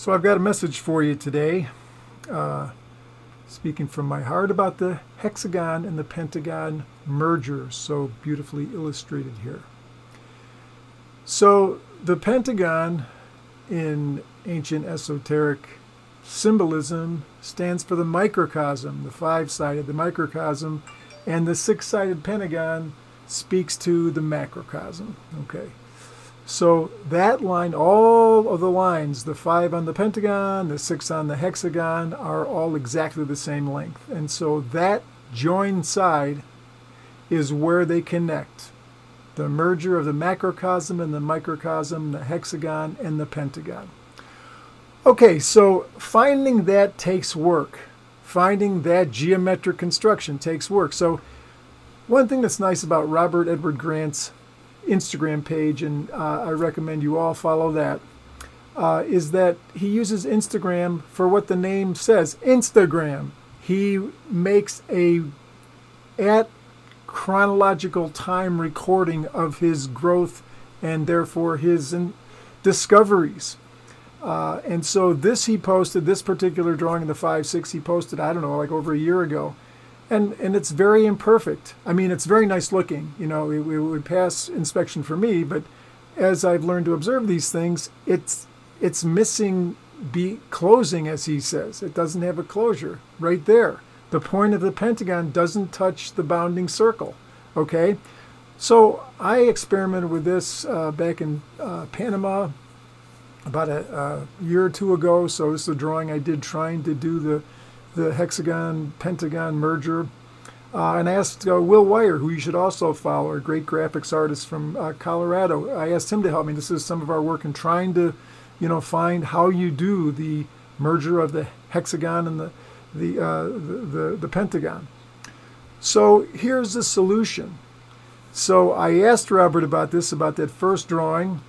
So I've got a message for you today, uh, speaking from my heart about the hexagon and the pentagon merger, so beautifully illustrated here. So the pentagon in ancient esoteric symbolism stands for the microcosm, the five-sided, the microcosm, and the six-sided pentagon speaks to the macrocosm. Okay. So that line, all of the lines, the five on the pentagon, the six on the hexagon, are all exactly the same length. And so that joined side is where they connect. The merger of the macrocosm and the microcosm, the hexagon and the pentagon. Okay, so finding that takes work. Finding that geometric construction takes work. So one thing that's nice about Robert Edward Grant's Instagram page, and uh, I recommend you all follow that. Uh, is that he uses Instagram for what the name says, Instagram. He makes a at chronological time recording of his growth and therefore his discoveries. Uh, and so this he posted, this particular drawing in the 5-6 he posted, I don't know, like over a year ago and and it's very imperfect. I mean, it's very nice looking. You know, it, it, would pass inspection for me, but as I've learned to observe these things, it's it's missing be closing, as he says. It doesn't have a closure right there. The point of the pentagon doesn't touch the bounding circle. Okay, so I experimented with this uh, back in uh, Panama about a, a year or two ago. So this is a drawing I did trying to do the the hexagon pentagon merger. Uh, and I asked uh, Will Wire, who you should also follow, a great graphics artist from uh, Colorado. I asked him to help me. This is some of our work in trying to, you know, find how you do the merger of the hexagon and the the uh, the, the, the pentagon. So here's the solution. So I asked Robert about this, about that first drawing.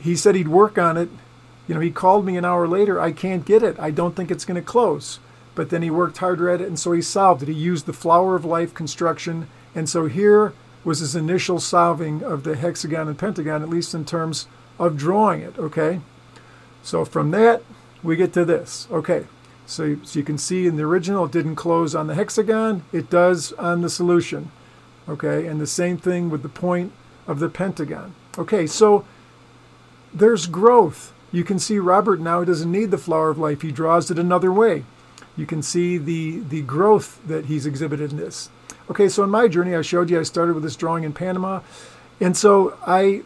He said he'd work on it you know, he called me an hour later. I can't get it. I don't think it's going to close. But then he worked harder at it, and so he solved it. He used the flower of life construction. And so here was his initial solving of the hexagon and pentagon, at least in terms of drawing it, okay? So from that, we get to this. Okay, so, so you can see in the original, it didn't close on the hexagon. It does on the solution, okay? And the same thing with the point of the pentagon. Okay, so there's growth. You can see Robert now doesn't need the flower of life. He draws it another way. You can see the, the growth that he's exhibited in this. Okay, so in my journey, I showed you I started with this drawing in Panama. And so I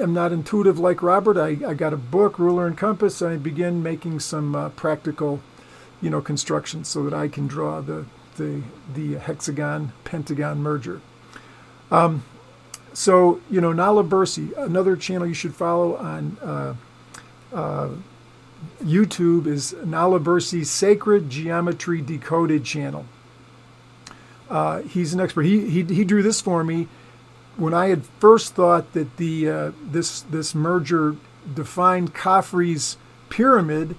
am not intuitive like Robert. I, I got a book, ruler and compass, and I begin making some uh, practical, you know, constructions so that I can draw the, the, the hexagon, pentagon merger. Um, so, you know, Nala Bursi, another channel you should follow on uh, uh, YouTube is Nala Sacred Geometry Decoded channel. Uh, he's an expert. He, he, he drew this for me when I had first thought that the uh, this this merger defined Khafre's pyramid.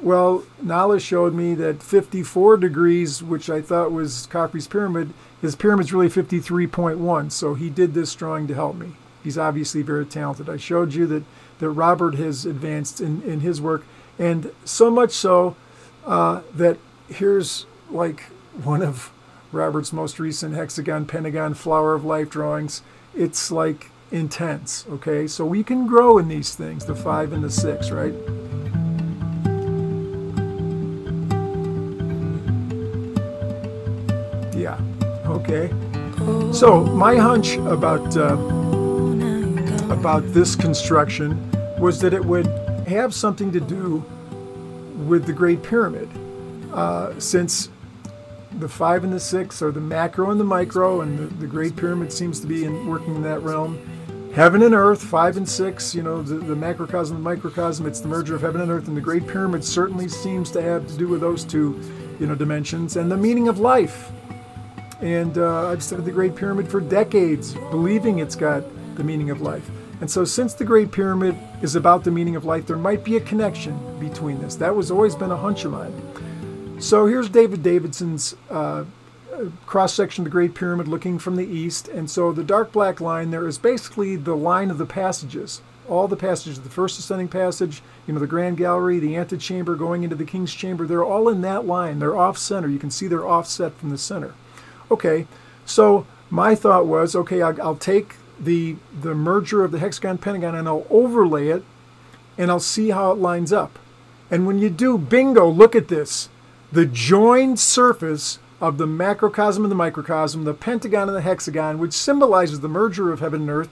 Well, Nala showed me that 54 degrees, which I thought was Khafre's pyramid, his pyramid's really 53.1. So he did this drawing to help me. He's obviously very talented. I showed you that that Robert has advanced in, in his work, and so much so uh, that here's like one of Robert's most recent hexagon, pentagon, flower of life drawings. It's like intense, okay? So we can grow in these things, the five and the six, right? Yeah, okay. So my hunch about uh, about this construction was that it would have something to do with the Great Pyramid, uh, since the five and the six are the macro and the micro, and the, the Great Pyramid seems to be in, working in that realm. Heaven and earth, five and six, you know, the, the macrocosm and the microcosm, it's the merger of heaven and earth, and the Great Pyramid certainly seems to have to do with those two, you know, dimensions, and the meaning of life. And uh, I've studied the Great Pyramid for decades, believing it's got the meaning of life. And so, since the Great Pyramid is about the meaning of life, there might be a connection between this. That was always been a hunch of mine. So, here's David Davidson's uh, cross section of the Great Pyramid looking from the east. And so, the dark black line there is basically the line of the passages. all the passages, the first ascending passage, you know, the grand gallery, the antechamber going into the king's chamber, they're all in that line. They're off center. You can see they're offset from the center. Okay, so my thought was, okay, I'll, I'll take the the merger of the hexagon pentagon and I'll overlay it and I'll see how it lines up. And when you do, bingo, look at this. The joined surface of the macrocosm and the microcosm, the pentagon and the hexagon, which symbolizes the merger of heaven and earth,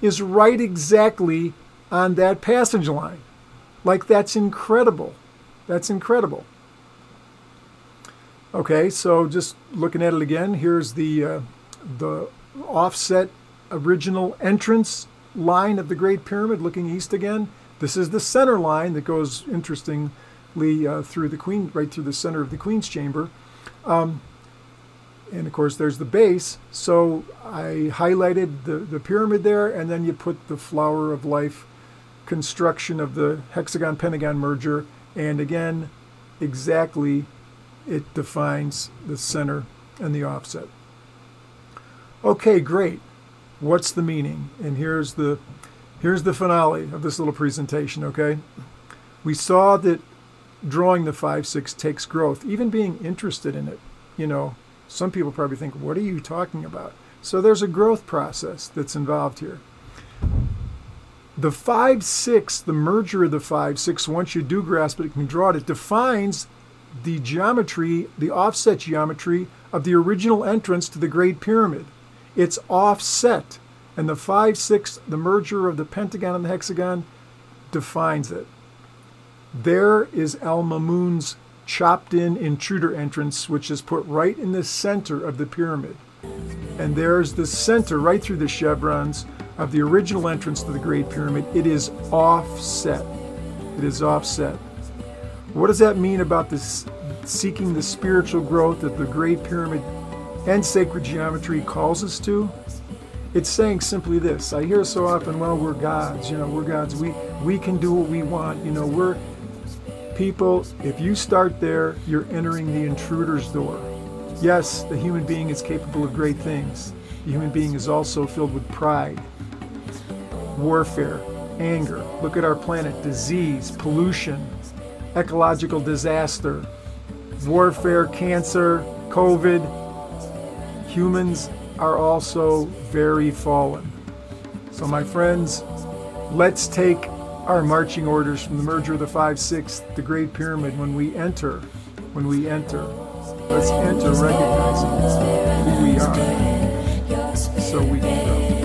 is right exactly on that passage line. Like, that's incredible. That's incredible. Okay, so just looking at it again, here's the, uh, the offset original entrance line of the Great Pyramid looking east again. This is the center line that goes, interestingly, uh, through the Queen, right through the center of the Queen's Chamber. Um, and of course there's the base so I highlighted the, the pyramid there and then you put the flower of life construction of the hexagon pentagon merger and again exactly it defines the center and the offset okay great what's the meaning and here's the here's the finale of this little presentation okay we saw that drawing the 5-6 takes growth even being interested in it you know some people probably think, what are you talking about? So there's a growth process that's involved here. The 5 6, the merger of the 5 6, once you do grasp it and can draw it, it defines the geometry, the offset geometry of the original entrance to the Great Pyramid. It's offset. And the 5 6, the merger of the pentagon and the hexagon, defines it. There is Al Mamun's chopped in intruder entrance, which is put right in the center of the pyramid. And there's the center right through the chevrons of the original entrance to the Great Pyramid. It is offset. It is offset. What does that mean about this seeking the spiritual growth that the Great Pyramid and sacred geometry calls us to? It's saying simply this. I hear so often, well, we're gods, you know, we're gods. We we can do what we want, you know, we're People, if you start there, you're entering the intruder's door. Yes, the human being is capable of great things. The human being is also filled with pride, warfare, anger. Look at our planet disease, pollution, ecological disaster, warfare, cancer, COVID. Humans are also very fallen. So, my friends, let's take our marching orders from the merger of the 5-6, the Great Pyramid, when we enter, when we enter, let's enter recognizing who we are so we can grow.